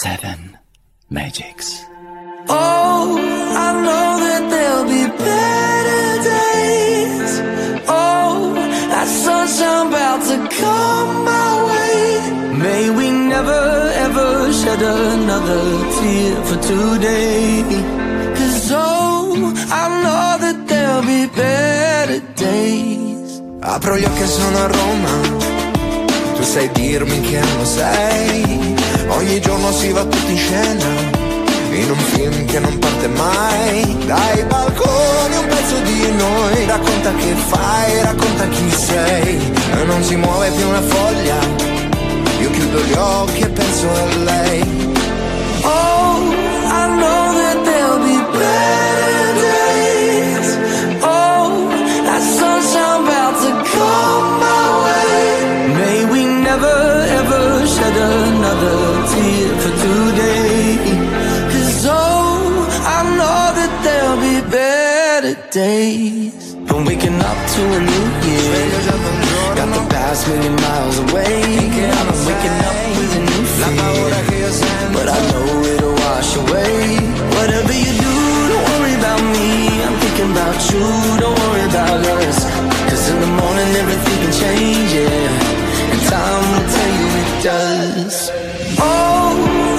Seven Magics. Oh, I know that there'll be better days. Oh, that sunshine about to come my way. May we never ever shed another tear for today. Cause oh, I know that there'll be better days. Apro gli occhi sono a Roma. Tu sai dirmi che non sei. Ogni giorno si va tutti in scena. In un film che non parte mai. Dai balconi un pezzo di noi. Racconta che fai, racconta chi sei. Non si muove più una foglia. Io chiudo gli occhi e penso a lei. Oh, days. I'm waking up to a new year. Got the past million miles away. I'm waking up with a new fear. But I know it'll wash away. Whatever you do, don't worry about me. I'm thinking about you, don't worry about us. Cause in the morning everything can change, yeah. And time will tell you it does. Oh,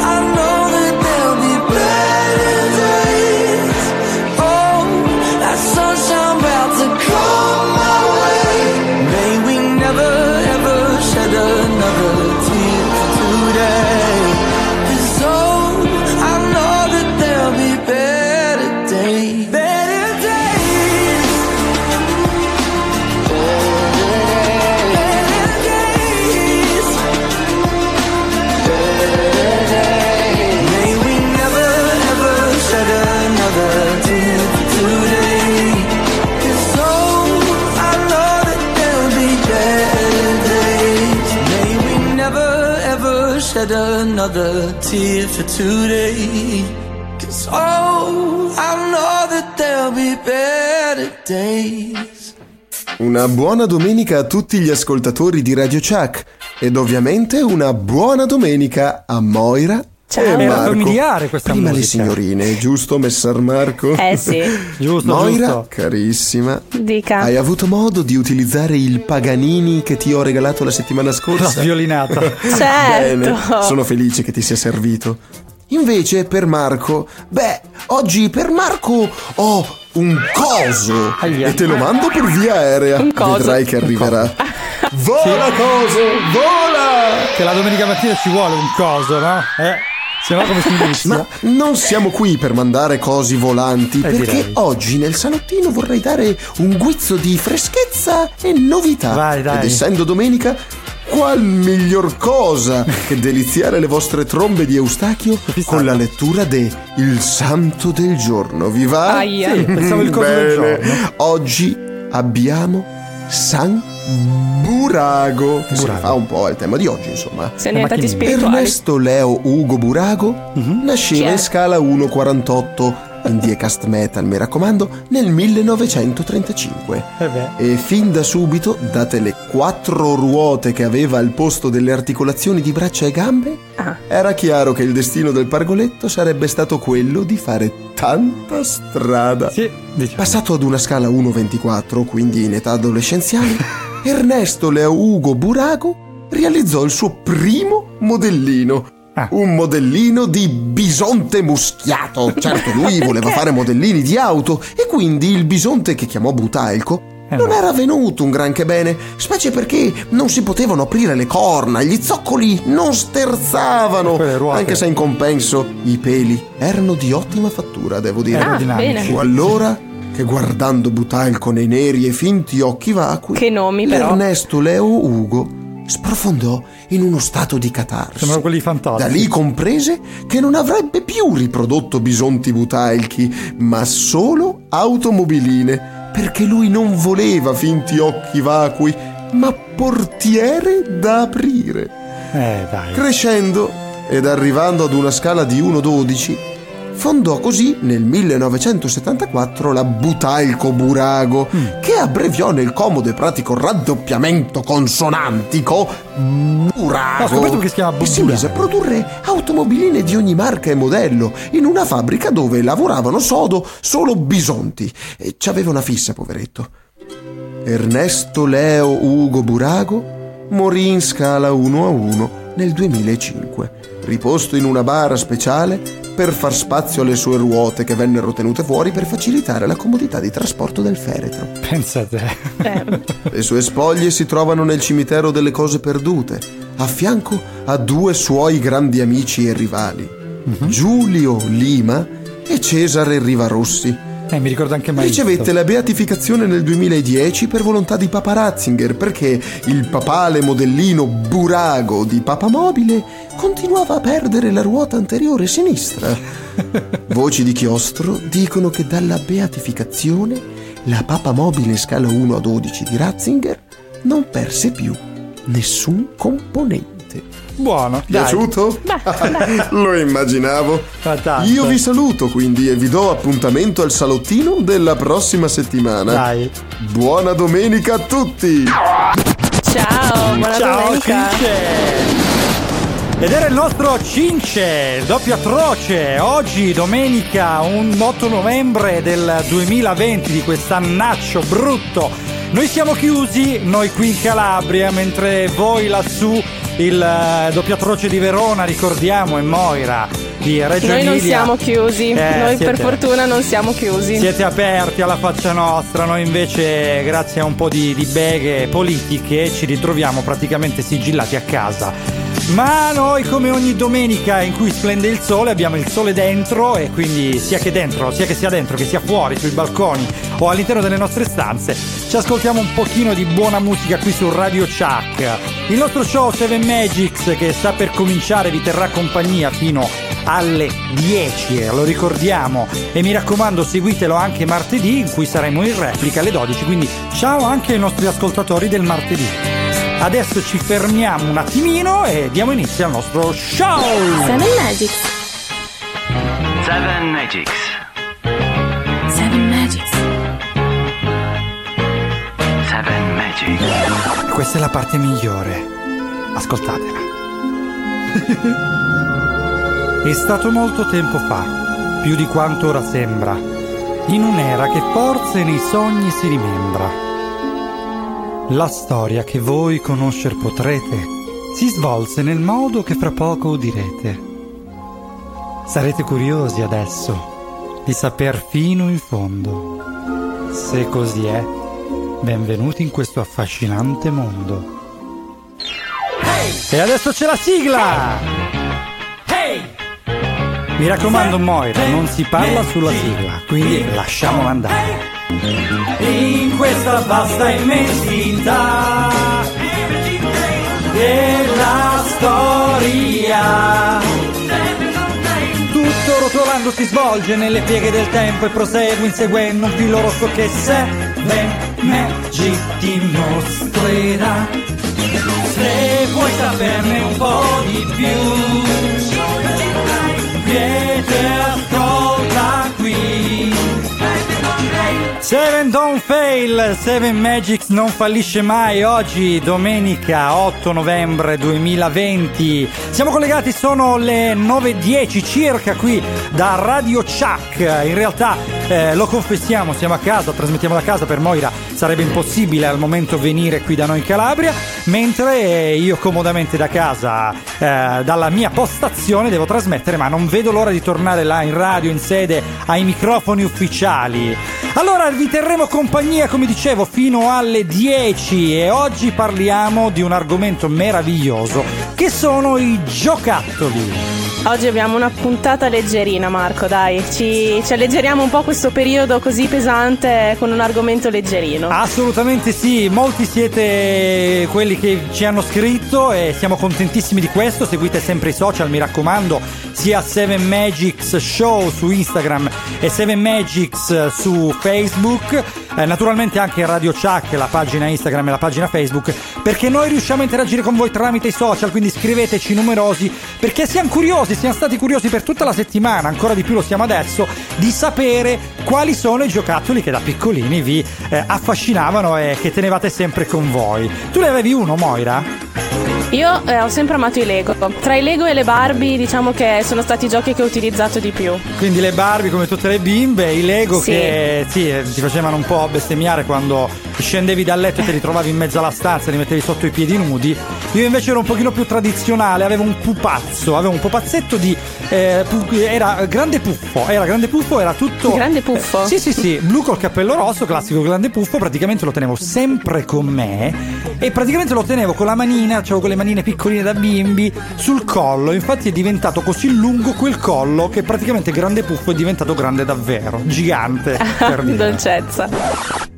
for today. 'Cause oh, I know that there'll be better days. Una buona domenica a tutti gli ascoltatori di Radio Chuck ed ovviamente una buona domenica a Moira Ciao. e Era Marco. familiare questa Prima le musica. signorine, giusto Messer Marco? Eh sì, Giusto, Moira, giusto. carissima, dica. hai avuto modo di utilizzare il Paganini che ti ho regalato la settimana La scorsa? sviolinata. Certo. Bene, sono felice che ti sia servito. Invece per Marco, beh, oggi per Marco ho un coso Aia. e te lo mando per via aerea. Un coso. Vedrai che arriverà. Vola coso, vola! che la domenica mattina ci vuole un coso, no? Eh? Se no come si inizia? Ma non siamo qui per mandare cosi volanti, perché direi. oggi nel salottino vorrei dare un guizzo di freschezza e novità. Vai, dai. Ed essendo domenica, qual miglior cosa che deliziare le vostre trombe di Eustachio con la lettura de Il Santo del Giorno, vi va? Aia. Sì, pensavo il coso del Bene. giorno. Oggi abbiamo San Burago, che si Burago. fa un po' al tema di oggi, insomma. Siamo diventati macchinine. spirituali. Ernesto Leo Ugo Burago Mhm. nasceva in scala 1,48 in diecast metal, mi raccomando, nel 1935. Eh beh. E fin da subito, date le quattro ruote che aveva al posto delle articolazioni di braccia e gambe, Ah. era chiaro che il destino del pargoletto sarebbe stato quello di fare tanta strada. Sì, diciamo. Passato ad una scala 1,24, quindi in età adolescenziale, Ernesto Leo Ugo Burago realizzò il suo primo modellino. Ah. Un modellino di bisonte muschiato. Certo, lui voleva fare modellini di auto e quindi il bisonte che chiamò Butailco Eh non no. era venuto un granché bene, specie perché non si potevano aprire le corna, gli zoccoli non sterzavano, anche se in compenso i peli erano di ottima fattura, devo dire. Ah, bene. Fu allora che guardando Butailco nei neri e finti occhi vacui, Che nomi, però. Ernesto Leo Ugo sprofondò in uno stato di catarsi. Sembrano quelli fantastici. Da lì comprese che non avrebbe più riprodotto bisonti butailchi, ma solo automobiline, perché lui non voleva finti occhi vacui, ma portiere da aprire. Eh, dai. Crescendo ed arrivando ad una scala di 1-12, Fondò così nel 1974 la Butalco Burago, che abbreviò nel comodo e pratico raddoppiamento consonantico Burago. Ho scoperto che si chiama E si Burago. mise a produrre automobiline di ogni marca e modello in una fabbrica dove lavoravano sodo solo bisonti. E ci aveva una fissa, poveretto. Ernesto Leo Ugo Burago morì in scala 1 a 1 nel 2005, riposto in una bara speciale per far spazio alle sue ruote che vennero tenute fuori per facilitare la comodità di trasporto del feretro. Pensa a te. Le sue spoglie si trovano nel cimitero delle cose perdute, a fianco a due suoi grandi amici e rivali, Giulio Lima e Cesare Rivarossi. Eh, mi ricordo anche mai. Ricevette la beatificazione nel 2010 per volontà di Papa Ratzinger perché il papale modellino burago di Papamobile continuava a perdere la ruota anteriore sinistra. Voci di chiostro dicono che dalla beatificazione la Papamobile scala 1 a 12 di Ratzinger non perse più nessun componente. Buono. Dai. Piaciuto? Lo immaginavo. Fantastico. Io vi saluto quindi e vi do appuntamento al salottino della prossima settimana. Dai. Buona domenica a tutti! Ciao, buona Ciao domenica. Cince! Ed era il nostro Cince, il doppio atroce, oggi domenica un 8 novembre del 2020 di quest'annaccio brutto. Noi siamo chiusi, noi qui in Calabria, mentre voi lassù il eh, doppio atroce di Verona, ricordiamo, e Moira di Reggio Noi non Emilia. siamo chiusi, Eh, noi per siete- fortuna non siamo chiusi. Siete aperti alla faccia nostra, noi invece, grazie a un po' di, di beghe politiche, ci ritroviamo praticamente sigillati a casa. Ma noi, come ogni domenica in cui splende il sole, abbiamo il sole dentro e quindi sia che dentro, sia che sia dentro, che sia fuori, sui balconi o all'interno delle nostre stanze, ci ascoltiamo un pochino di buona musica qui su Radio Chuck. Il nostro show Seven Magics che sta per cominciare vi terrà compagnia fino alle 10, eh, lo ricordiamo. E mi raccomando, seguitelo anche martedì, in cui saremo in replica alle 12. Quindi ciao anche ai nostri ascoltatori del martedì. Adesso ci fermiamo un attimino e diamo inizio al nostro show! Seven Magics. Seven Magics. Seven Magics. Seven Magics. Questa è la parte migliore. Ascoltatela. è stato molto tempo fa, più di quanto ora sembra, in un'era che forse nei sogni si rimembra. La storia che voi conoscer potrete si svolse nel modo che fra poco udirete. Sarete curiosi adesso di saper fino in fondo. Se così è, benvenuti in questo affascinante mondo. E adesso c'è la sigla! Mi raccomando Moira, non si parla sulla sigla, quindi lasciamola andare. In questa vasta immensità della storia tutto rotolando si svolge nelle pieghe del tempo e prosegue inseguendo un filo rosso che Seven Magic ti mostrerà. Se vuoi saperne un po' di più, vieni qui. Seven Don't Fail, Seven Magics non fallisce mai. Oggi, domenica 8 novembre 2020. Siamo collegati, sono le 9.10 circa qui da Radio Chuck. In realtà, eh, lo confessiamo, siamo a casa, trasmettiamo da casa per Moira. Sarebbe impossibile al momento venire qui da noi in Calabria, mentre io comodamente da casa, eh, dalla mia postazione, devo trasmettere, ma non vedo l'ora di tornare là in radio, in sede, ai microfoni ufficiali. Allora vi terremo compagnia, come dicevo, fino alle 10 e oggi parliamo di un argomento meraviglioso che sono i giocattoli. Oggi abbiamo una puntata leggerina, Marco, dai. Ci, ci alleggeriamo un po' questo periodo così pesante con un argomento leggerino. Assolutamente sì, molti siete quelli che ci hanno scritto e siamo contentissimi di questo. Seguite sempre i social, mi raccomando, sia 7 Magics Show su Instagram e 7 Magics su Facebook. eh, naturalmente anche Radio Chuck, la pagina Instagram e la pagina Facebook, perché noi riusciamo a interagire con voi tramite i social, quindi scriveteci numerosi, perché siamo curiosi, siamo stati curiosi per tutta la settimana, ancora di più lo siamo adesso, di sapere quali sono i giocattoli che da piccolini vi eh, affascinavano e che tenevate sempre con voi. Tu ne avevi uno, Moira? Io eh, ho sempre amato i Lego. Tra i Lego e le Barbie, diciamo che sono stati i giochi che ho utilizzato di più. Quindi le Barbie come tutte le bimbe, i Lego Sì. che sì, eh, ti facevano un po' bestemmiare quando scendevi dal letto e te li trovavi in mezzo alla stanza li mettevi sotto i piedi nudi. Io invece ero un pochino più tradizionale, avevo un pupazzo, avevo un pupazzetto di... eh, pu- era grande puffo, era grande puffo, era tutto... Grande puffo? Eh, sì, sì, sì, blu col cappello rosso, classico grande puffo, praticamente lo tenevo sempre con me e praticamente lo tenevo con la manina, avevo quelle manine piccoline da bimbi sul collo, infatti è diventato così lungo quel collo che praticamente grande puffo è diventato grande davvero, gigante. per dire. Dolcezza.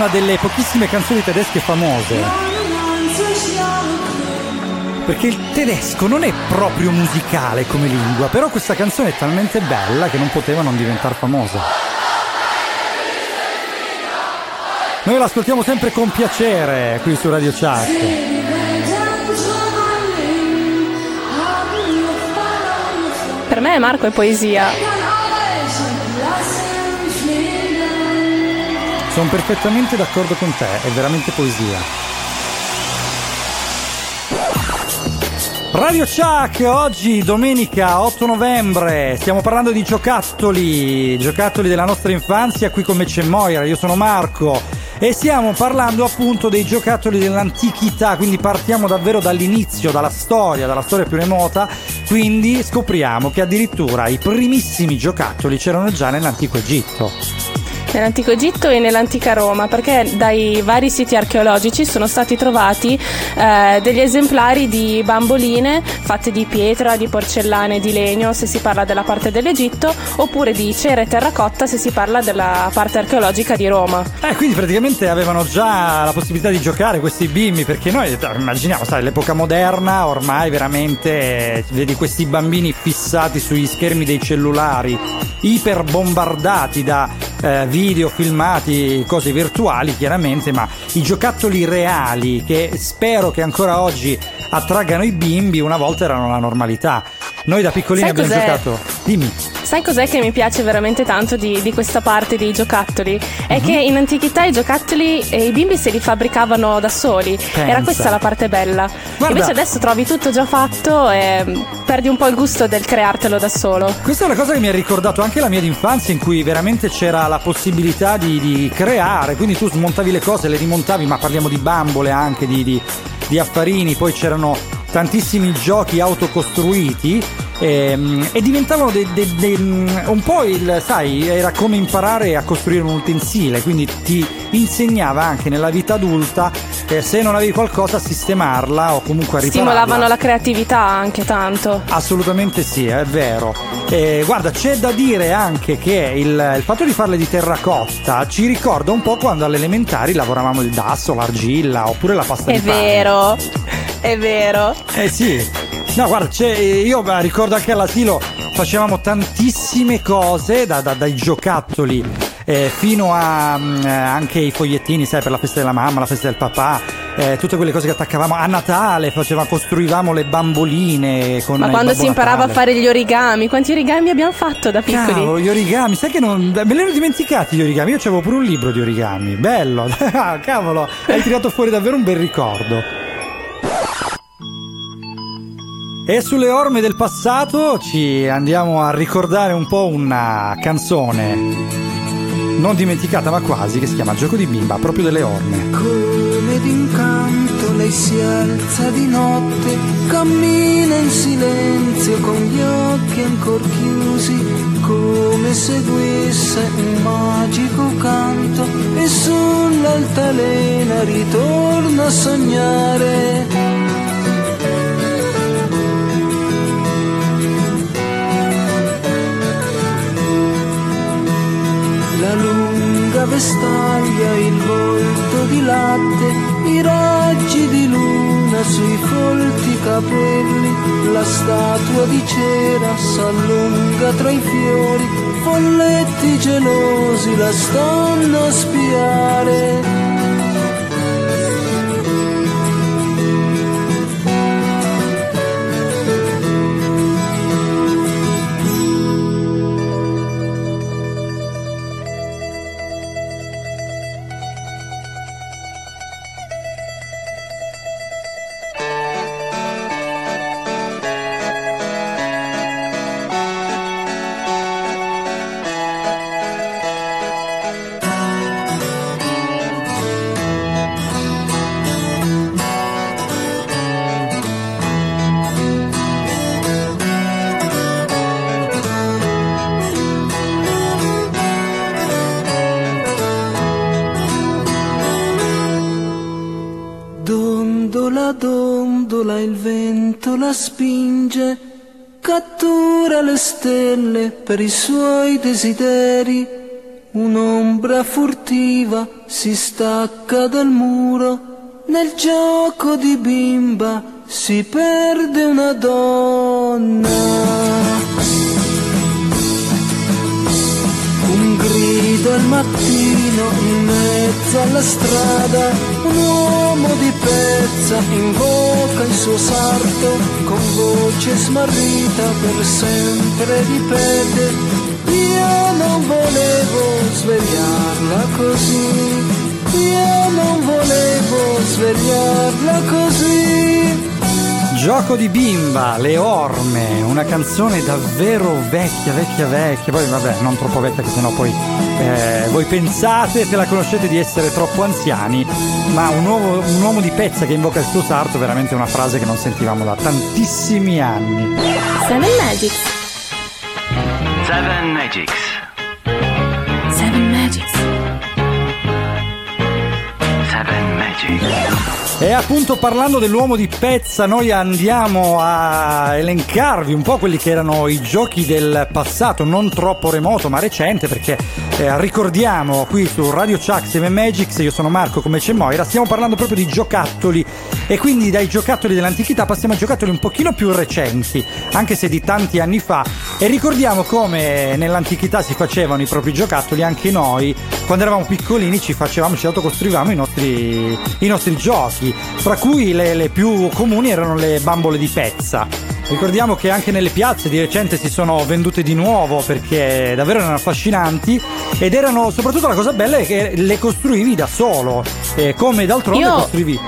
Una delle pochissime canzoni tedesche famose. 99 Jahre Perché il tedesco non è proprio musicale come lingua, però questa canzone è talmente bella che non poteva non diventare famosa. Noi l'ascoltiamo sempre con piacere qui su Radio Chat. Per me Marco è poesia. Sono perfettamente d'accordo con te, è veramente poesia. Radio Chuck, oggi domenica 8 novembre, stiamo parlando di giocattoli, giocattoli della nostra infanzia, qui con me c'è Moira, io sono Marco E stiamo parlando appunto dei giocattoli dell'antichità, quindi partiamo davvero dall'inizio, dalla storia, dalla storia più remota, quindi scopriamo che addirittura i primissimi giocattoli c'erano già nell'antico Egitto. Nell'antico Egitto e nell'antica Roma, perché dai vari siti archeologici sono stati trovati eh, degli esemplari di bamboline fatte di pietra, di porcellana e di legno se si parla della parte dell'Egitto, oppure di cera e terracotta se si parla della parte archeologica di Roma. Eh, quindi praticamente avevano già la possibilità di giocare questi bimbi, perché noi eh, immaginiamo, sai, l'epoca moderna ormai veramente eh, vedi questi bambini fissati sugli schermi dei cellulari, iper bombardati da eh, video, filmati, cose virtuali chiaramente, ma i giocattoli reali che spero che ancora oggi attraggano i bimbi una volta erano la normalità. Noi da piccolini Sai abbiamo cos'è? giocato. Dimmi. Sai cos'è che mi piace veramente tanto di, di questa parte dei giocattoli? È Mhm. che in antichità i giocattoli e i bimbi se li fabbricavano da soli. Era questa la parte bella. Guarda- Invece adesso trovi tutto già fatto e mm, perdi un po' il gusto del creartelo da solo. Questa è una cosa che mi ha ricordato anche la mia infanzia in cui veramente c'era la possibilità di, di creare, quindi tu smontavi le cose, le rimontavi, ma parliamo di bambole anche, di, di- di affarini, poi c'erano tantissimi giochi autocostruiti ehm, e diventavano de- de- de- un po' il, sai, era come imparare a costruire un utensile, quindi ti insegnava anche nella vita adulta eh, se non avevi qualcosa a sistemarla o comunque a ripararla. Stimolavano la creatività anche tanto. Assolutamente sì, è vero. Eh, guarda, c'è da dire anche che il, il fatto di farle di terracotta ci ricorda un po' quando alle elementari lavoravamo il dasso, l'argilla oppure la pasta È di pane. vero, è vero. Eh sì. No, guarda, c'è- io eh, ricordo anche all'asilo facevamo tantissime cose, da- da- dai giocattoli eh, fino a mm, eh, anche i fogliettini, sai, per la festa della mamma, la festa del papà, eh, tutte quelle cose che attaccavamo a Natale, faceva, costruivamo le bamboline con Ma quando si imparava Natale. a fare gli origami, quanti origami abbiamo fatto da piccoli? Cavolo, gli origami, sai che non. Me li ero dimenticati gli origami. Io avevo pure un libro di origami. Bello, Ah, cavolo, hai tirato fuori davvero un bel ricordo. E sulle orme del passato ci andiamo a ricordare un po' una canzone non dimenticata ma quasi che si chiama Gioco di bimba, proprio delle orme. Come d'incanto lei si alza di notte, cammina in silenzio con gli occhi ancora chiusi, come seguisse un magico canto e sull'altalena ritorna a sognare. Latte, i raggi di luna sui folti capelli, la statua di cera s'allunga tra i fiori, folletti gelosi la stanno a spiare. Per i suoi desideri. Un'ombra furtiva si stacca dal muro, nel gioco di bimba si perde una donna. Grido al mattino in mezzo alla strada, un uomo di pezza invoca il suo sarto, con voce smarrita per sempre ripete, io non volevo svegliarla così, io non volevo svegliarla così. Gioco di bimba, Le Orme, una canzone davvero vecchia, vecchia, vecchia. Poi vabbè, non troppo vecchia che sennò poi eh, voi pensate, se la conoscete, di essere troppo anziani. Ma un, uomo, un uomo di pezza che invoca il suo sarto, veramente una frase che non sentivamo da tantissimi anni. Seven Magics. Seven Magics. E appunto parlando dell'uomo di pezza, noi andiamo a elencarvi un po' quelli che erano i giochi del passato, non troppo remoto ma recente, perché eh, ricordiamo qui su Radio Chuck 7 Magics, io sono Marco come c'è Moira, stiamo parlando proprio di giocattoli. E quindi dai giocattoli dell'antichità passiamo a giocattoli un pochino più recenti, anche se di tanti anni fa. E ricordiamo come nell'antichità si facevano i propri giocattoli, anche noi. Quando eravamo piccolini ci facevamo, ci autocostruivamo i nostri, i nostri giochi, fra cui le, le più comuni erano le bambole di pezza. Ricordiamo che anche nelle piazze di recente si sono vendute di nuovo perché davvero erano affascinanti ed erano soprattutto la cosa bella è che le costruivi da solo, e come d'altronde Io- costruivi.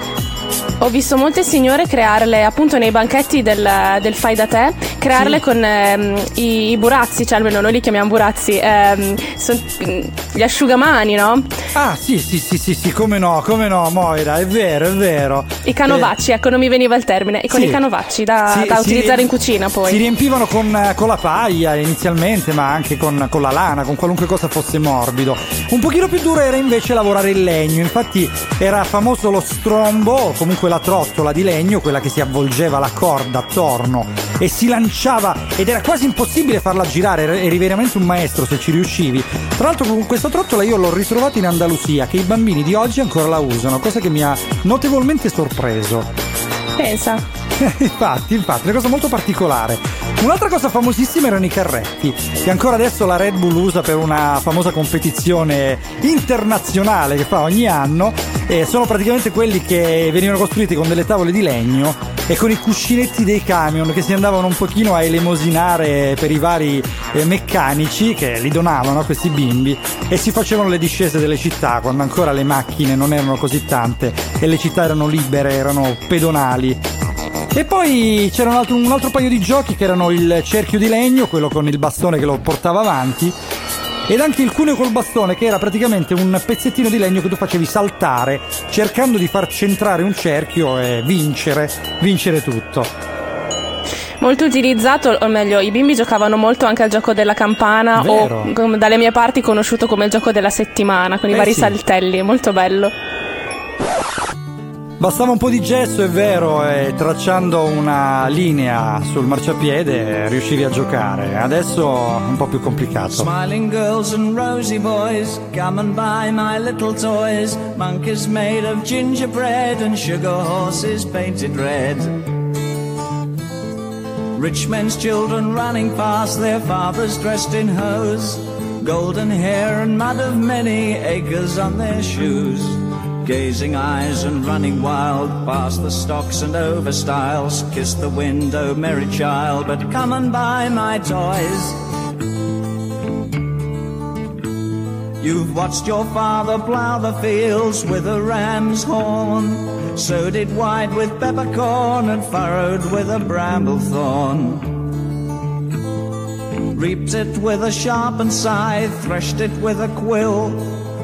Ho visto molte signore crearle appunto nei banchetti del, del fai da te, crearle Sì. con ehm, i, i burazzi, cioè almeno noi li chiamiamo burazzi, ehm, son- gli asciugamani, no? Ah sì sì sì sì sì come no come no Moira è vero è vero I canovacci, ecco, non mi veniva il termine, e con sì. i canovacci da, Sì, da si utilizzare in cucina Si poi. riempivano con, con la paglia inizialmente, ma anche con, con la lana, con qualunque cosa fosse morbido. Un pochino più duro era invece lavorare il legno, infatti era famoso lo strombo, comunque la trottola di legno, quella che si avvolgeva la corda attorno e si lanciava ed era quasi impossibile farla girare, eri veramente un maestro se ci riuscivi. Tra l'altro con questa trottola io l'ho ritrovata in Andalusia, che i bambini di oggi ancora la usano, cosa che mi ha notevolmente sorpreso. Pensa. infatti, infatti, una cosa molto particolare. Un'altra cosa famosissima erano i carretti, che ancora adesso la Red Bull usa per una famosa competizione internazionale che fa ogni anno. E sono praticamente quelli che venivano costruiti con delle tavole di legno e con i cuscinetti dei camion che si andavano un pochino a elemosinare per i vari eh, meccanici che li donavano a questi bimbi e si facevano le discese delle città quando ancora le macchine non erano così tante e le città erano libere, erano pedonali. E poi c'era un altro, un altro paio di giochi che erano il cerchio di legno, quello con il bastone che lo portava avanti, ed anche il cuneo col bastone, che era praticamente un pezzettino di legno che tu facevi saltare, cercando di far centrare un cerchio e vincere, vincere tutto. Molto utilizzato, o meglio, i bimbi giocavano molto anche al gioco della campana Vero. o dalle mie parti conosciuto come il gioco della settimana, con i Eh vari sì. saltelli, molto bello. Bastava un po' di gesso, è vero, e tracciando una linea sul marciapiede riuscivi a giocare. Adesso è un po' più complicato. Smiling girls and rosy boys, come and buy my little toys. Monkeys made of gingerbread and sugar horses painted red. Rich men's children running past their fathers dressed in hose. Golden hair and mud of many acres on their shoes. Gazing eyes and running wild past the stocks and over stiles. Kiss the window, merry child, but come and buy my toys. You've watched your father plough the fields with a ram's horn. Sowed it wide with peppercorn and furrowed with a bramble thorn. Reaped it with a sharpened scythe, threshed it with a quill.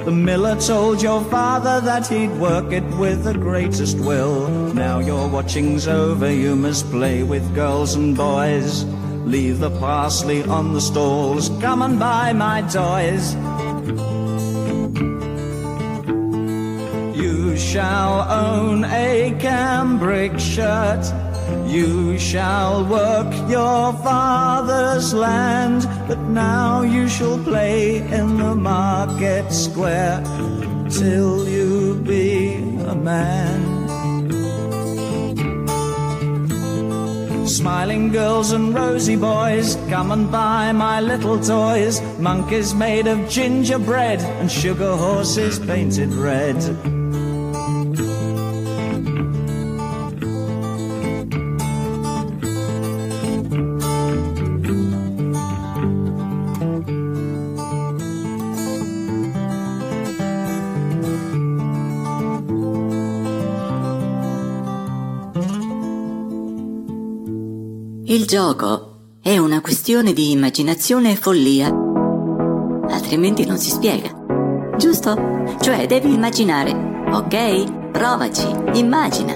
The miller told your father that he'd work it with the greatest will. Now your watching's over, you must play with girls and boys. Leave the parsley on the stalls, come and buy my toys. You shall own a cambric shirt. You shall work your father's land, but now you shall play in the market square till you be a man. Smiling girls and rosy boys, come and buy my little toys. Monkeys made of gingerbread and sugar horses painted red. Il gioco è una questione di immaginazione e follia. Altrimenti non si spiega. Giusto? Cioè devi immaginare. Ok? Provaci, immagina.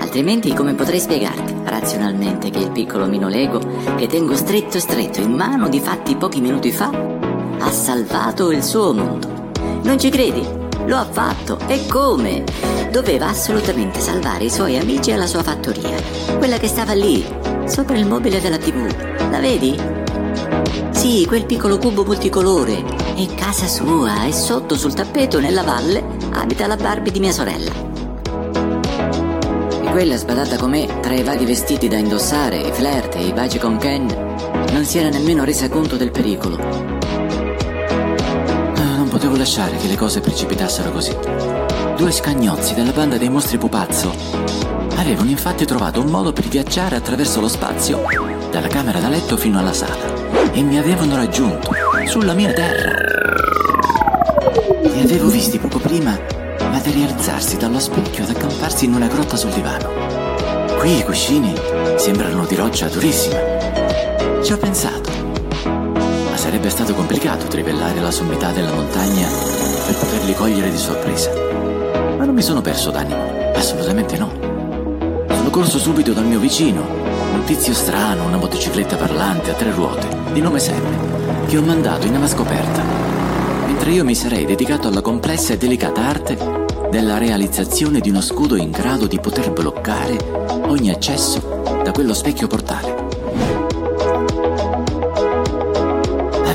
Altrimenti come potrei spiegarti razionalmente che il piccolo Mino Lego, che tengo stretto stretto in mano di fatti pochi minuti fa, ha salvato il suo mondo? Non ci credi? Lo ha fatto. E come? Doveva assolutamente salvare i suoi amici e la sua fattoria. Quella che stava lì, sopra il mobile della tv. La vedi? Sì, quel piccolo cubo multicolore. È casa sua e sotto sul tappeto nella valle abita la Barbie di mia sorella. E quella sbadata com'è tra i vari vestiti da indossare, i flirt e i baci con Ken, non si era nemmeno resa conto del pericolo. Potevo lasciare che le cose precipitassero così. Due scagnozzi della banda dei mostri pupazzo avevano infatti trovato un modo per viaggiare attraverso lo spazio dalla camera da letto fino alla sala e mi avevano raggiunto sulla mia terra. Li avevo visti poco prima materializzarsi dallo specchio ad accamparsi in una grotta sul divano. Qui i cuscini sembrano di roccia durissima. Ci ho pensato. Sarebbe stato complicato trivellare la sommità della montagna per poterli cogliere di sorpresa. Ma non mi sono perso d'animo, assolutamente no. Sono corso subito dal mio vicino, un tizio strano, una motocicletta parlante a tre ruote, di nome Sam, che ho mandato in nave scoperta, mentre io mi sarei dedicato alla complessa e delicata arte della realizzazione di uno scudo in grado di poter bloccare ogni accesso da quello specchio portale.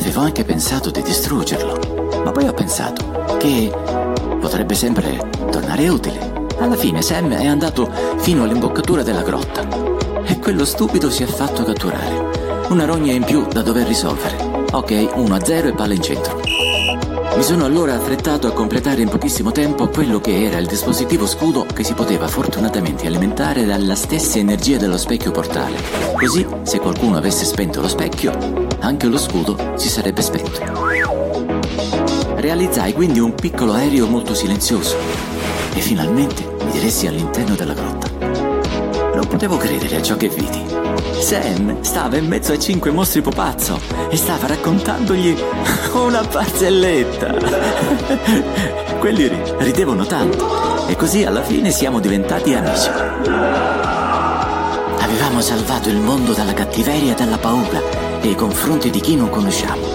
Avevo anche pensato di distruggerlo, ma poi ho pensato che potrebbe sempre tornare utile. Alla fine Sam è andato fino all'imboccatura della grotta e quello stupido si è fatto catturare. Una rogna in più da dover risolvere. Ok, 1 a 0 e palla in centro. Mi sono allora affrettato a completare in pochissimo tempo quello che era il dispositivo scudo che si poteva fortunatamente alimentare dalla stessa energia dello specchio portale. Così, se qualcuno avesse spento lo specchio, anche lo scudo si sarebbe spento. Realizzai quindi un piccolo aereo molto silenzioso e finalmente mi diressi all'interno della grotta. Non potevo credere a ciò che vidi. Sam stava in mezzo a cinque mostri pupazzo e stava raccontandogli una barzelletta. Quelli ri- ridevano tanto e così alla fine siamo diventati amici. Avevamo salvato il mondo dalla cattiveria e dalla paura nei confronti di chi non conosciamo.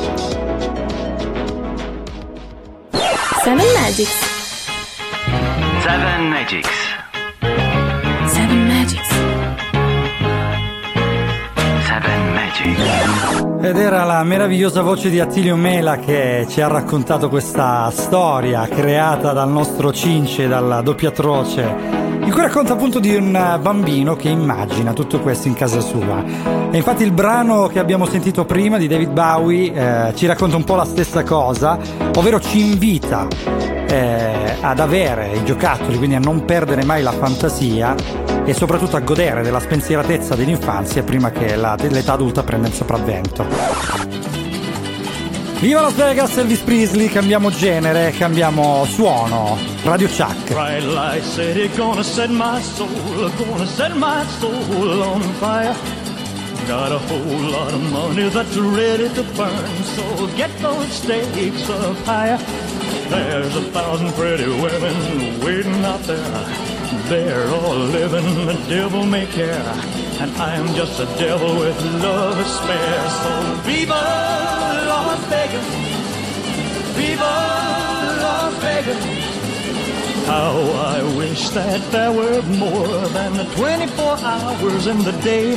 Seven Magics. Seven Magics. Seven Magics. Seven Magics. Ed era la meravigliosa voce di Attilio Mela che ci ha raccontato questa storia creata dal nostro Cince, dalla doppia atroce, in cui racconta appunto di un bambino che immagina tutto questo in casa sua. E infatti il brano che abbiamo sentito prima di David Bowie eh, ci racconta un po' la stessa cosa, ovvero ci invita eh, ad avere i giocattoli, quindi a non perdere mai la fantasia e soprattutto a godere della spensieratezza dell'infanzia prima che la- l'età adulta prenda il sopravvento. Viva Las Vegas, Elvis Presley, cambiamo genere, cambiamo suono. Radio Chuck. Bright light city, gonna set my soul, gonna set my soul on fire. Got a whole lot of money that's ready to burn, so get those stakes up higher. There's a thousand pretty women waiting out there. They're all living the devil may care, and I'm just a devil with love to spare. So viva Las Vegas, viva Las Vegas. How I wish that there were more than the 24 hours in the day.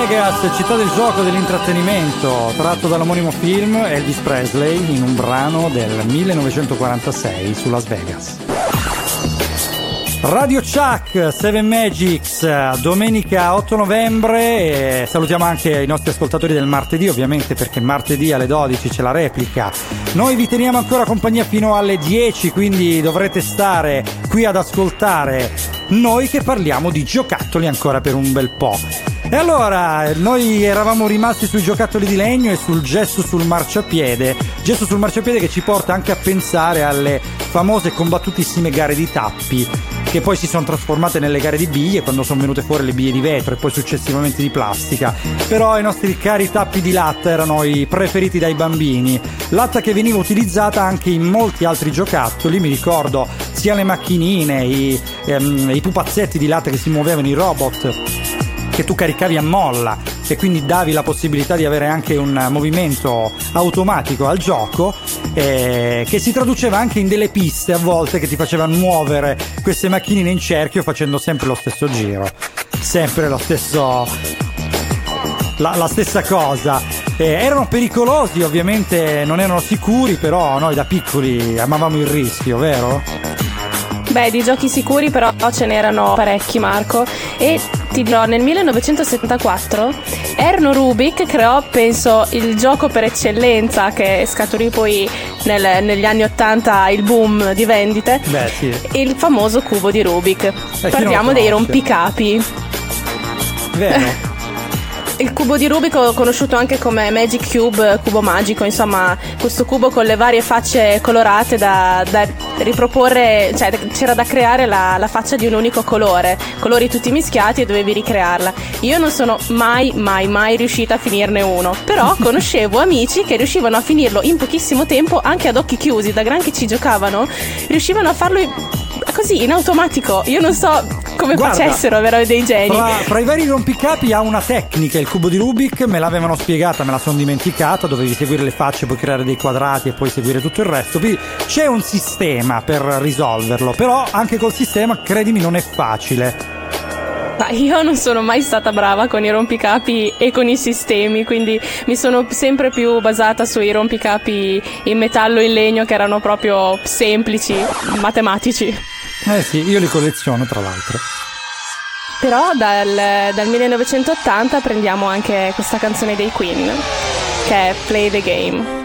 Vegas, città del gioco e dell'intrattenimento, tratto dall'omonimo film Elvis Presley in un brano del 1946 su Las Vegas. Radio Chuck, Seven Magics, domenica 8 novembre. salutiamo anche i nostri ascoltatori del martedì, ovviamente, perché martedì alle 12 c'è la replica. Noi vi teniamo ancora compagnia fino alle 10, quindi dovrete stare qui ad ascoltare noi che parliamo di giocattoli ancora per un bel po'. E allora, noi eravamo rimasti sui giocattoli di legno e sul gesto sul marciapiede, gesto sul marciapiede che ci porta anche a pensare alle famose combattutissime gare di tappi, che poi si sono trasformate nelle gare di biglie quando sono venute fuori le biglie di vetro e poi successivamente di plastica. Però i nostri cari tappi di latta erano i preferiti dai bambini, latta che veniva utilizzata anche in molti altri giocattoli, mi ricordo sia le macchinine, i, ehm, i pupazzetti di latta che si muovevano, i robot che tu caricavi a molla e quindi davi la possibilità di avere anche un movimento automatico al gioco eh, che si traduceva anche in delle piste a volte che ti facevano muovere queste macchinine in cerchio facendo sempre lo stesso giro sempre lo stesso la, la stessa cosa Eh, erano pericolosi ovviamente non erano sicuri però noi da piccoli amavamo il rischio vero? Beh, di giochi sicuri però ce n'erano parecchi, Marco. E ti dirò, nel 1974 Erno Rubik creò, penso, il gioco per eccellenza che scaturì poi nel- negli anni 80 il boom di vendite. Beh sì Il famoso cubo di Rubik. non Parliamo dei rompicapi. vero Il cubo di Rubik conosciuto anche come Magic Cube, cubo magico, insomma, questo cubo con le varie facce colorate da, da riproporre, cioè c'era da creare la, la faccia di un unico colore, colori tutti mischiati e dovevi ricrearla. Io non sono mai, mai, mai riuscita a finirne uno, però conoscevo amici che riuscivano a finirlo in pochissimo tempo anche ad occhi chiusi, da gran che ci giocavano, riuscivano a farlo così in automatico. Io non so come Guarda, facessero, vero dei geni. Fra, fra i vari rompicapi ha una tecnica, il cubo di Rubik, me l'avevano spiegata, me la sono dimenticata, dovevi seguire le facce, poi creare dei quadrati e poi seguire tutto il resto. Quindi c'è un sistema per risolverlo, però anche col sistema, credimi, non è facile. Ma io non sono mai stata brava con i rompicapi e con i sistemi, quindi mi sono sempre più basata sui rompicapi in metallo e in legno che erano proprio semplici, matematici. Eh sì, io li colleziono tra l'altro. Però dal, dal 1980 prendiamo anche questa canzone dei Queen, che è Play the Game.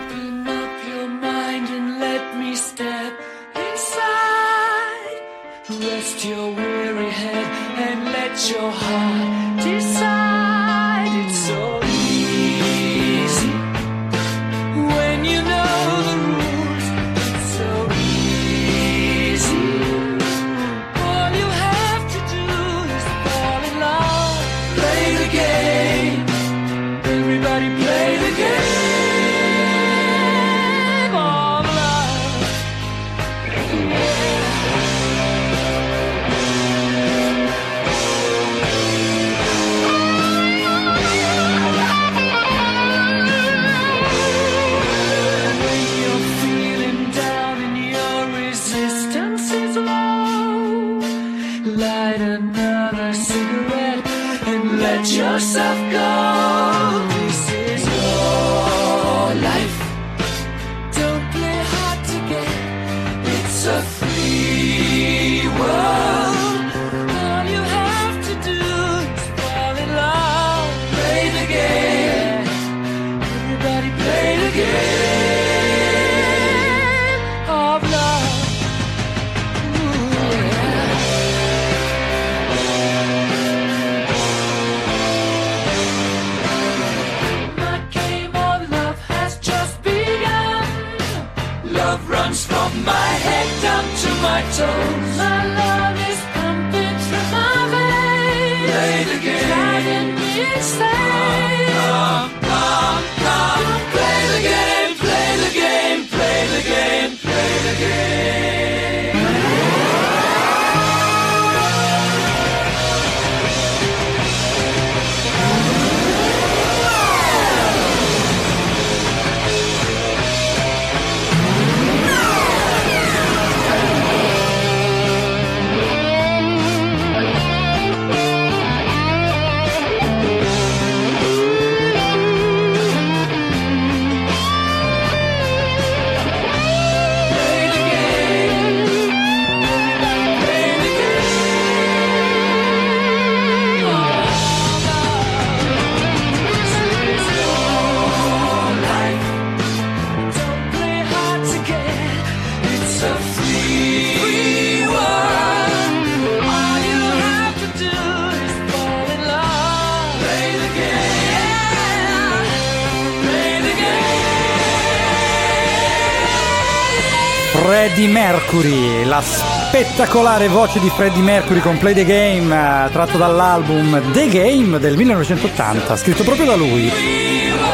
Freddie Mercury, la spettacolare voce di Freddie Mercury con Play the Game, eh, tratto dall'album The Game del 1980, scritto proprio da lui.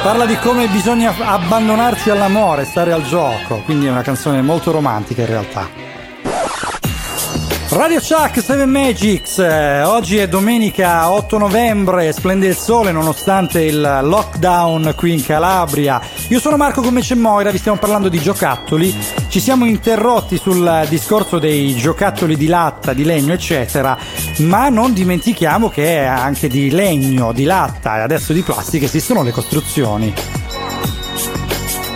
Parla di come bisogna abbandonarsi all'amore, stare al gioco, quindi è una canzone molto romantica in realtà. Radio Chuck 7 Magics, eh, oggi è domenica 8 novembre, splende il sole nonostante il lockdown qui in Calabria. Io sono Marco Gomece Moira, vi stiamo parlando di giocattoli, ci siamo interrotti sul discorso dei giocattoli di latta, di legno eccetera, ma non dimentichiamo che anche di legno, di latta e adesso di plastica esistono le costruzioni.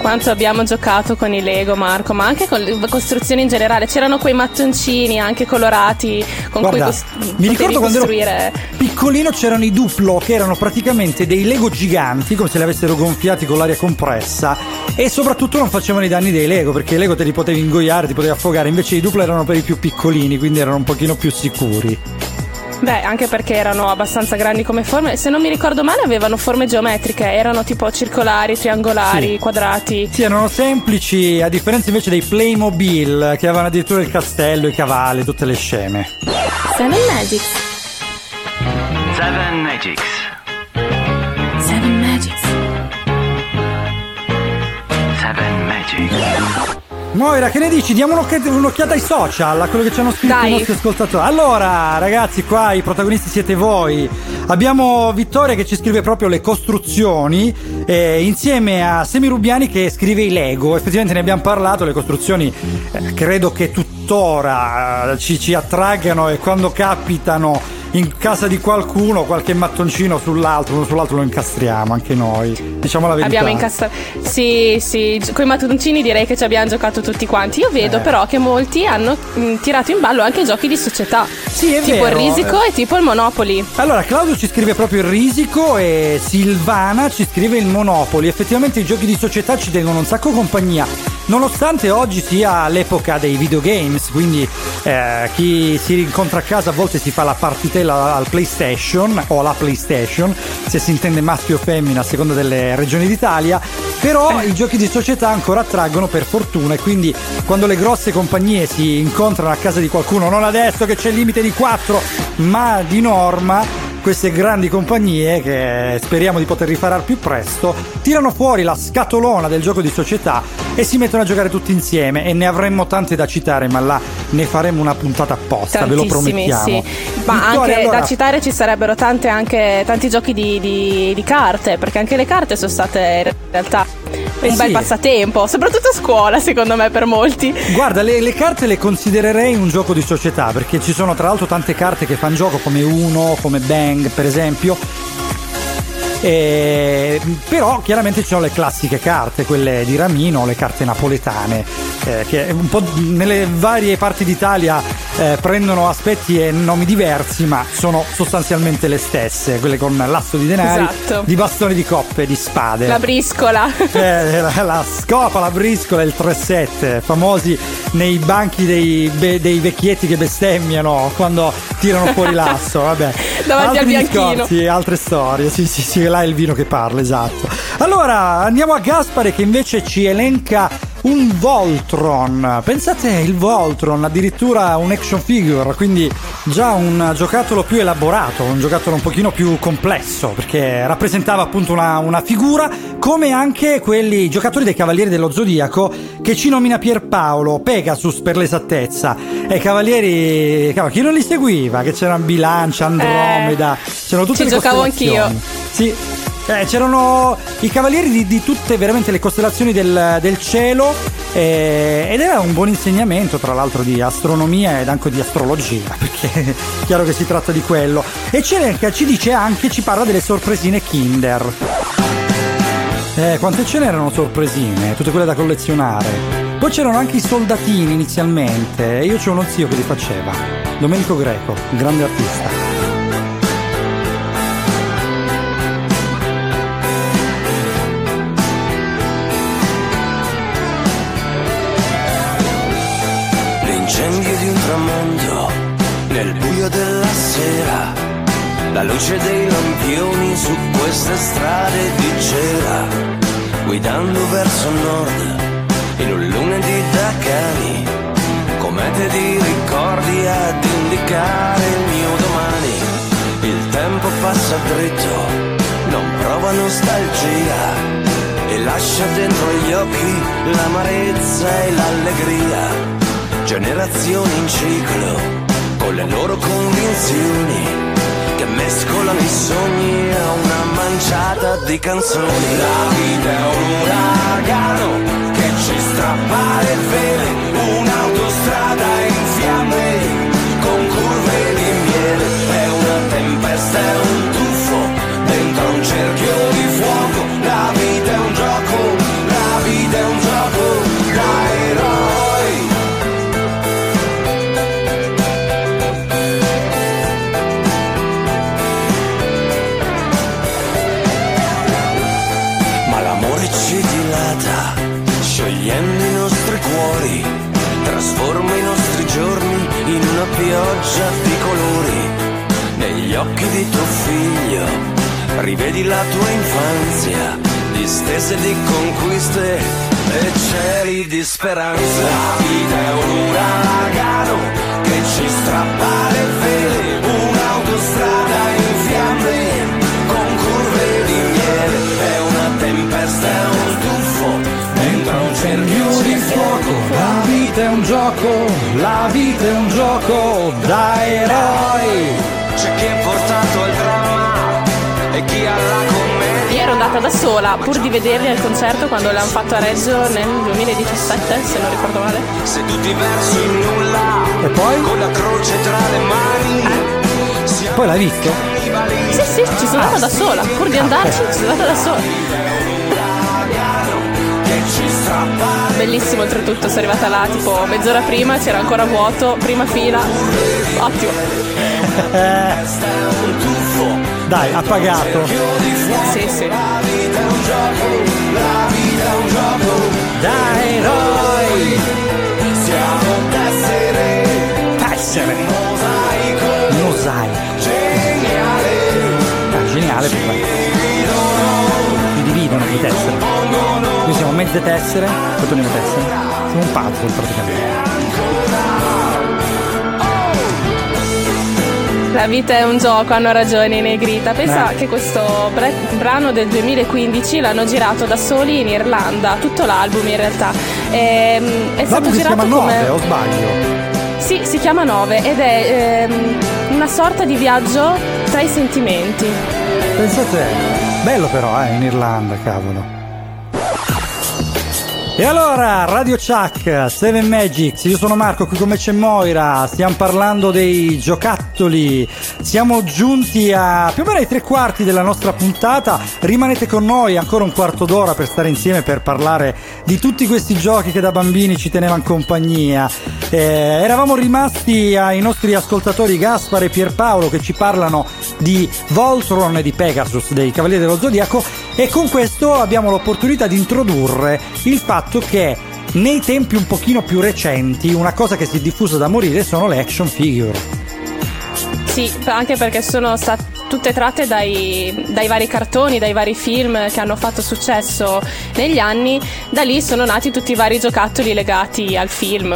Quanto abbiamo giocato con i Lego, Marco, ma anche con le costruzioni in generale. C'erano quei mattoncini anche colorati con Guarda, cui cos- mi ricordo quando costruire. ero piccolino c'erano i duplo che erano praticamente dei Lego giganti, come se li avessero gonfiati con l'aria compressa e soprattutto non facevano i danni dei Lego perché i Lego te li potevi ingoiare, ti potevi affogare, invece i duplo erano per i più piccolini, quindi erano un pochino più sicuri. Beh, anche perché erano abbastanza grandi come forme. Se non mi ricordo male, avevano forme geometriche, erano tipo circolari, triangolari, Sì. quadrati. Sì, erano semplici, a differenza invece dei Playmobil che avevano addirittura il castello, i cavalli, tutte le sceme. Seven Magics. Seven Magics. Moira, che ne dici? Diamo un'occhiata, un'occhiata ai social, a quello che ci hanno scritto Dai. i nostri ascoltatori. Allora, ragazzi, qua i protagonisti siete voi. Abbiamo Vittoria che ci scrive proprio le costruzioni, eh, insieme a Semirubiani che scrive i Lego. Effettivamente ne abbiamo parlato, le costruzioni eh, credo che tuttora eh, ci, ci attraggano e quando capitano in casa di qualcuno qualche mattoncino sull'altro, uno sull'altro lo incastriamo anche noi. Diciamo la verità. Abbiamo incastrato. Sì, sì, con i mattoncini direi che ci abbiamo giocato tutti quanti. Io vedo Eh. però che molti hanno mh, tirato in ballo anche giochi di società. Sì, è tipo vero. il risico e tipo il Monopoli. Allora, Claudio ci scrive proprio il risico e Silvana ci scrive il Monopoli. Effettivamente i giochi di società ci tengono un sacco compagnia. Nonostante oggi sia l'epoca dei videogames, quindi eh, chi si rincontra a casa a volte si fa la partitella al PlayStation o alla PlayStation, se si intende maschio o femmina a seconda delle regioni d'Italia, però i giochi di società ancora attraggono per fortuna e quindi quando le grosse compagnie si incontrano a casa di qualcuno, non adesso che c'è il limite di 4, ma di norma, queste grandi compagnie che speriamo di poter rifare al più presto tirano fuori la scatolona del gioco di società e si mettono a giocare tutti insieme e ne avremmo tante da citare ma là ne faremo una puntata apposta ve lo Tantissimi, promettiamo sì. Ma Vittoria, anche allora- da citare ci sarebbero tante anche, tanti giochi di, di- di carte, perché anche le carte sono state in realtà un Eh bel sì. passatempo, soprattutto a scuola secondo me per molti. Guarda, le, le carte le considererei un gioco di società perché ci sono tra l'altro tante carte che fanno gioco come Uno, come Bang per esempio. E- però chiaramente ci sono le classiche carte, quelle di Ramino, le carte napoletane, eh, che un po' nelle varie parti d'Italia eh, prendono aspetti e nomi diversi, ma sono sostanzialmente le stesse, quelle con l'asso di denari, Esatto. di bastoni di coppe, di spade. La briscola. Eh, la, la scopa, la briscola e il 3-7, famosi nei banchi dei, be- dei vecchietti che bestemmiano quando tirano fuori l'asso. Vabbè. Davanti al Altri bianchino. discorsi, altre storie. Sì, sì, sì, là è il vino che parla, esatto. Allora, andiamo a Gaspare che invece ci elenca un Voltron. Pensate il Voltron, addirittura un action figure, quindi già un giocattolo più elaborato, un giocattolo un pochino più complesso, perché rappresentava appunto una, una figura, come anche quelli giocatori dei Cavalieri dello Zodiaco che ci nomina Pierpaolo, Pegasus per l'esattezza. E Cavalieri, cavolo, chi non li seguiva? Che c'erano Bilancia, Andromeda, c'erano tutte ci le giocavo costellazioni. Sì. Eh, c'erano i cavalieri di, di tutte veramente le costellazioni del, del cielo eh, ed era un buon insegnamento tra l'altro di astronomia ed anche di astrologia perché è chiaro che si tratta di quello. E Celenca ci dice anche ci parla delle sorpresine Kinder. Eh, quante ce n'erano sorpresine? Tutte quelle da collezionare. Poi c'erano anche i soldatini inizialmente. Io c'ho uno zio che li faceva. Domenico Greco un grande artista luce dei lampioni su queste strade di cera, guidando verso nord in un lunedì da cani, comete di ricordi ad indicare il mio domani. Il tempo passa dritto, non prova nostalgia e lascia dentro gli occhi l'amarezza e l'allegria. Generazioni in ciclo con le loro convinzioni mescolano i sogni a una manciata di canzoni. La vita è un uragano che ci strappa le vele, un'autostrada in fiamme con curve di miele. È una tempesta, è un rivedi la tua infanzia, distese di conquiste e cieli di speranza. La vita è un uragano che ci strappa le vele, un'autostrada in fiamme con curve di miele. È una tempesta, è un tuffo dentro un cerchio di fuoco. La vita è un gioco, la vita è un gioco da eroi. C'è chi è portato al Io ero andata da sola pur di vederli al concerto quando l'hanno fatto a Reggio nel 2017, se non ricordo male. Seduti verso il nulla E poi? con la croce tra le mani. Siamo Poi l'hai visto? Sì, sì, ci sono andata da sola, pur di andarci ci sono andata da sola. Che ci strappa Bellissimo oltretutto, sono arrivata là tipo mezz'ora prima, c'era ancora vuoto, prima fila. Ottimo. Dai, ha pagato. Sì, sì. La vita è un gioco, la vita è un gioco Da eroi. Siamo tessere Tessere. Mosaico Mosaico. geniale Ah, geniale. Si dividono le tessere. Noi siamo mezze tessere, poi torniamo tessere. Siamo un puzzle praticamente. La vita è un gioco, hanno ragione i Negrita. Pensa Eh. che questo bra- brano del 2015 l'hanno girato da soli in Irlanda, tutto l'album in realtà. Ehm, è stato L'album si girato chiama come 9, o sbaglio? Sì, si chiama 9 ed è ehm, una sorta di viaggio tra i sentimenti. Pensate, bello però, eh, in Irlanda, cavolo. E allora, Radio Chuck, Seven Magics, io sono Marco, qui con me c'è Moira, stiamo parlando dei giocattoli, siamo giunti a più o meno ai tre quarti della nostra puntata, rimanete con noi ancora un quarto d'ora per stare insieme per parlare di tutti questi giochi che da bambini ci tenevano compagnia. Eh, eravamo rimasti ai nostri ascoltatori Gaspar e Pierpaolo che ci parlano di Voltron e di Pegasus, dei Cavalieri dello Zodiaco, e con questo abbiamo l'opportunità di introdurre il fatto che nei tempi un pochino più recenti una cosa che si è diffusa da morire sono le action figure. Sì, anche perché sono stat- tutte tratte dai, dai vari cartoni, dai vari film che hanno fatto successo negli anni. Da lì sono nati tutti i vari giocattoli legati al film.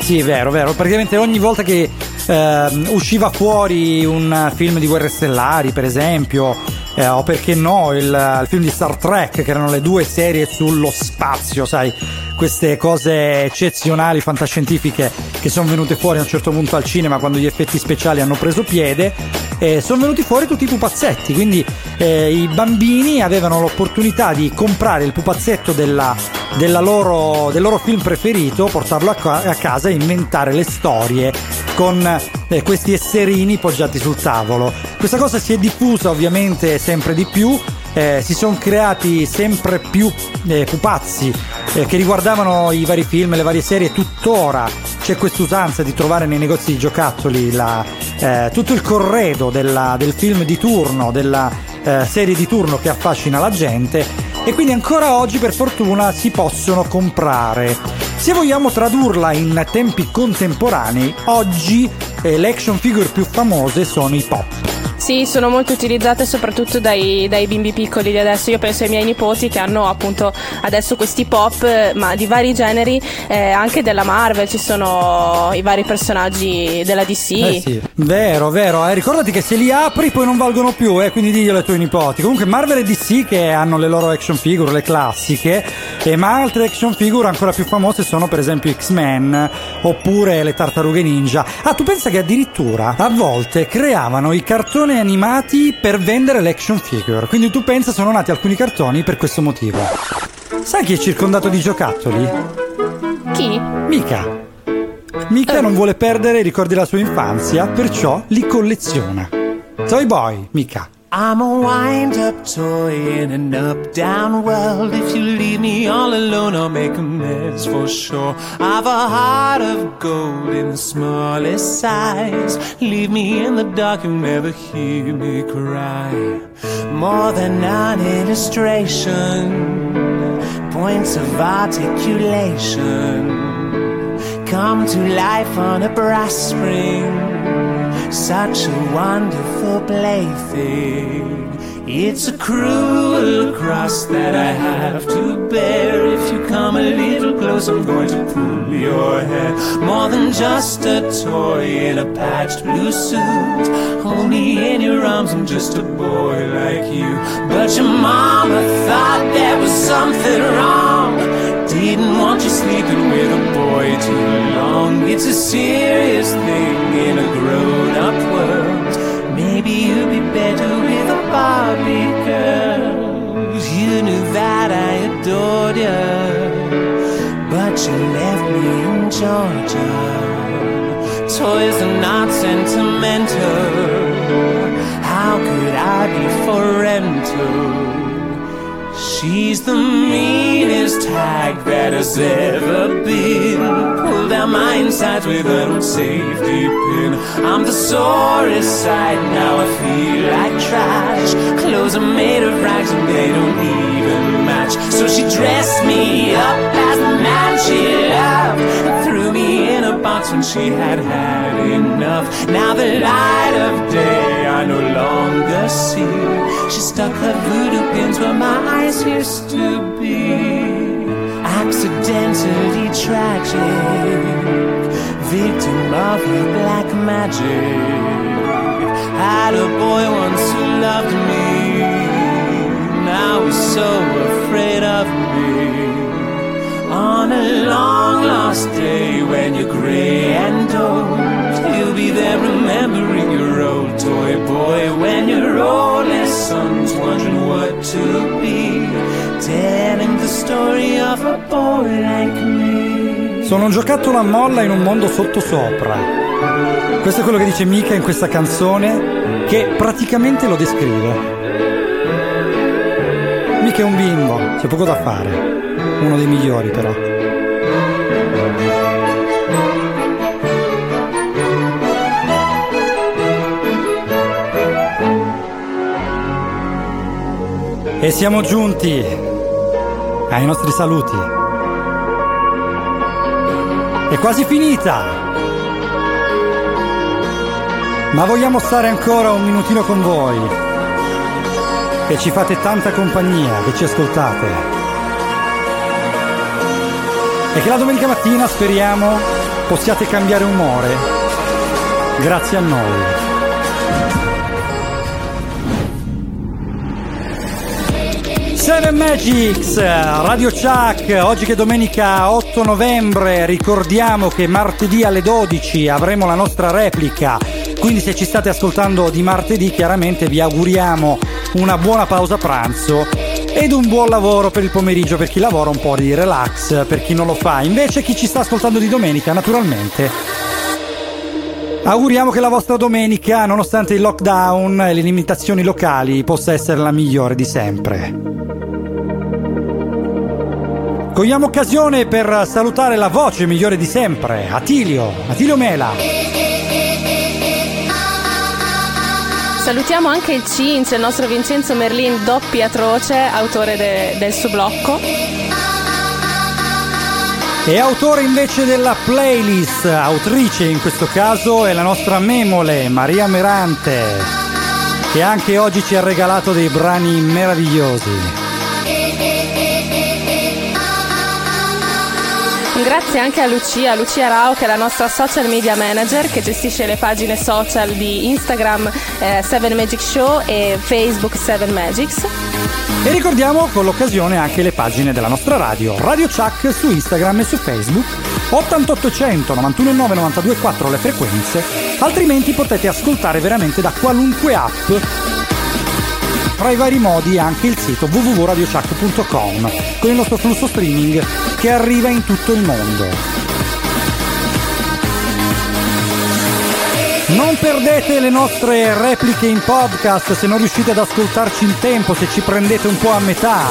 Sì, vero, vero. Praticamente ogni volta che ehm, usciva fuori un film di Guerre Stellari, per esempio, eh, o perché no, il, il film di Star Trek, che erano le due serie sullo spazio, sai, queste cose eccezionali, fantascientifiche, che sono venute fuori a un certo punto al cinema quando gli effetti speciali hanno preso piede, eh, sono venuti fuori tutti i pupazzetti, quindi eh, i bambini avevano l'opportunità di comprare il pupazzetto della, della loro, del loro film preferito, portarlo a, a casa e inventare le storie con eh, questi esserini poggiati sul tavolo. Questa cosa si è diffusa ovviamente sempre di più. eh, si sono creati sempre più eh, pupazzi eh, che riguardavano i vari film, le varie serie. Tuttora c'è quest'usanza di trovare nei negozi di giocattoli la- eh, tutto il corredo della- del film di turno, della eh, serie di turno che affascina la gente e quindi ancora oggi per fortuna si possono comprare. Se vogliamo tradurla in tempi contemporanei, oggi eh, le action figure più famose sono i pop. Sì, sono molto utilizzate soprattutto dai, dai bimbi piccoli di adesso. Io penso ai miei nipoti che hanno appunto adesso questi pop, ma di vari generi, eh, anche della Marvel, ci sono i vari personaggi della DC. Eh sì, vero, vero. eh. Ricordati che se li apri poi non valgono più, eh, quindi diglielo ai tuoi nipoti. Comunque Marvel e DC che hanno le loro action figure, le classiche, e ma altre action figure ancora più famose sono per esempio X-Men oppure le Tartarughe Ninja. Ah, tu pensa che addirittura a volte creavano i cartoni animati per vendere l'action figure. Quindi tu pensa sono nati alcuni cartoni per questo motivo. Sai chi è circondato di giocattoli? Chi? Mica. Mica non vuole perdere i ricordi della sua infanzia, perciò li colleziona. Toy Boy, Mica. I'm a wind up toy in an up down world. If you leave me all alone, I'll make a mess for sure. I've a heart of gold in the smallest size. Leave me in the dark, you'll never hear me cry. More than an illustration, points of articulation come to life on a brass spring such a wonderful plaything. It's a cruel cross that I have to bear. If you come a little close, I'm going to pull your hair. More than just a toy in a patched blue suit. Only in your arms, I'm just a boy like you. But your mama thought there was something wrong. Didn't want you sleeping with a boy too long. It's a serious thing in a grown up world. Maybe you'd be better with a Barbie girl. You knew that I adored you, but you left me in Georgia. Toys are not sentimental. How could I be for rental? She's the meanest hag that has ever been. Pulled out my insides with an old safety pin. I'm the sorest sight, now I feel like trash. Clothes are made of rags and they don't even match. So she dressed me up as the man she loved. Threw me in a box when she had had enough. Now the light of day I no longer see. She stuck her voodoo pins where my eyes used to be. Accidentally tragic, victim of her black magic. Had a boy once who loved me, now he's so afraid of me. On a long lost day when you're gray and old, you'll be there remembering your toy boy. When your oldest son's wondering what to be, telling the story of a boy like me. Sono un giocattolo a molla in un mondo sottosopra. Questo è quello che dice Mika in questa canzone che praticamente lo descrive. Mika è un bimbo, c'è poco da fare. Uno dei migliori però. E siamo giunti ai nostri saluti. È quasi finita! Ma vogliamo stare ancora un minutino con voi. Che ci fate tanta compagnia, che ci ascoltate. E che la domenica mattina speriamo possiate cambiare umore. Grazie a noi. Seven Magics, Radio Chuck, oggi che è domenica 8 novembre, ricordiamo che martedì alle 12 avremo la nostra replica, quindi se ci state ascoltando di martedì chiaramente vi auguriamo una buona pausa pranzo ed un buon lavoro per il pomeriggio per chi lavora, un po' di relax per chi non lo fa, invece chi ci sta ascoltando di domenica naturalmente. Auguriamo che la vostra domenica, nonostante il lockdown e le limitazioni locali, possa essere la migliore di sempre. Cogliamo occasione per salutare la voce migliore di sempre, Atilio, Atilio Mela. Salutiamo anche il Cinz, il nostro Vincenzo Merlin, doppi atroce, autore de- del suo blocco. E autore invece della playlist, autrice in questo caso, è la nostra memole, Maria Merante, che anche oggi ci ha regalato dei brani meravigliosi. Grazie anche a Lucia, Lucia Rao che è la nostra social media manager che gestisce le pagine social di Instagram eh, 7 Magic Show e Facebook 7 Magics. E ricordiamo con l'occasione anche le pagine della nostra radio, Radio Chuck su Instagram e su Facebook, 8800 919 924 le frequenze, altrimenti potete ascoltare veramente da qualunque app tra i vari modi anche il sito www.radiochuck.com con il nostro flusso streaming che arriva in tutto il mondo. Non perdete le nostre repliche in podcast se non riuscite ad ascoltarci in tempo, se ci prendete un po' a metà.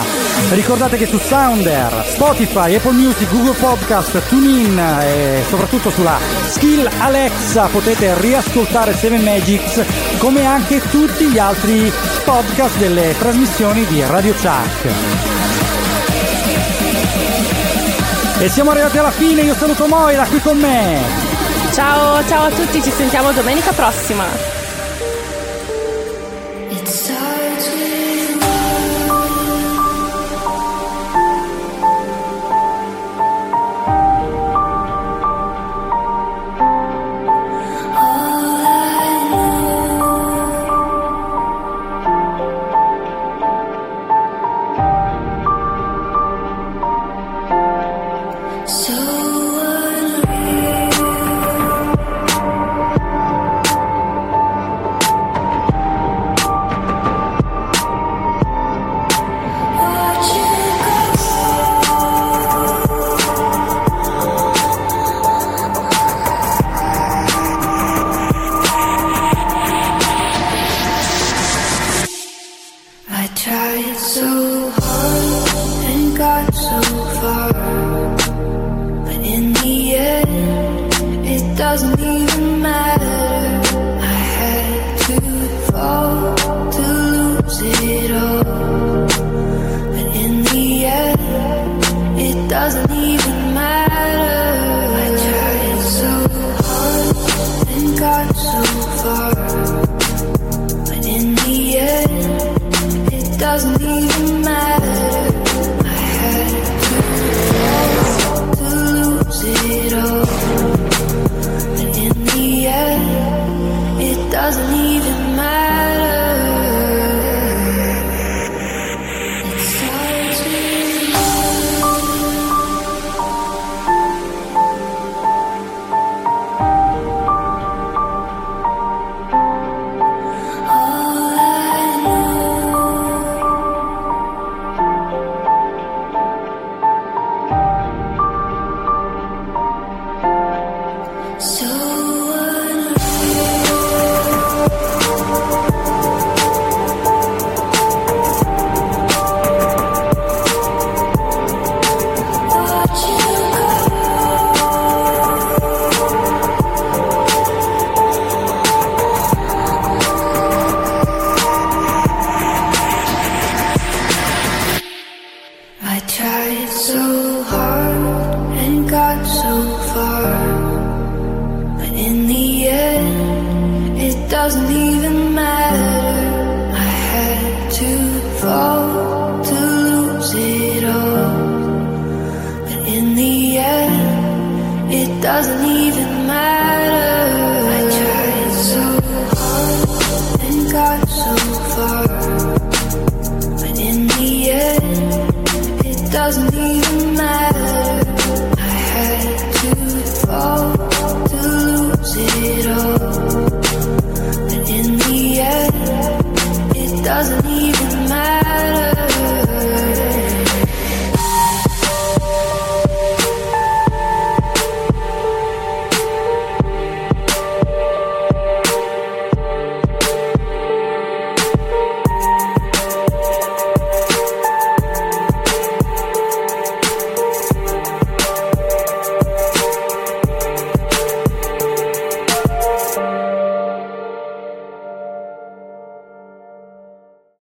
Ricordate che su Sounder, Spotify, Apple Music, Google Podcast, TuneIn e soprattutto sulla Skill Alexa potete riascoltare 7 Magics come anche tutti gli altri podcast delle trasmissioni di Radio Chuck. E siamo arrivati alla fine, io saluto Moira qui con me. Ciao, ciao a tutti, ci sentiamo domenica prossima.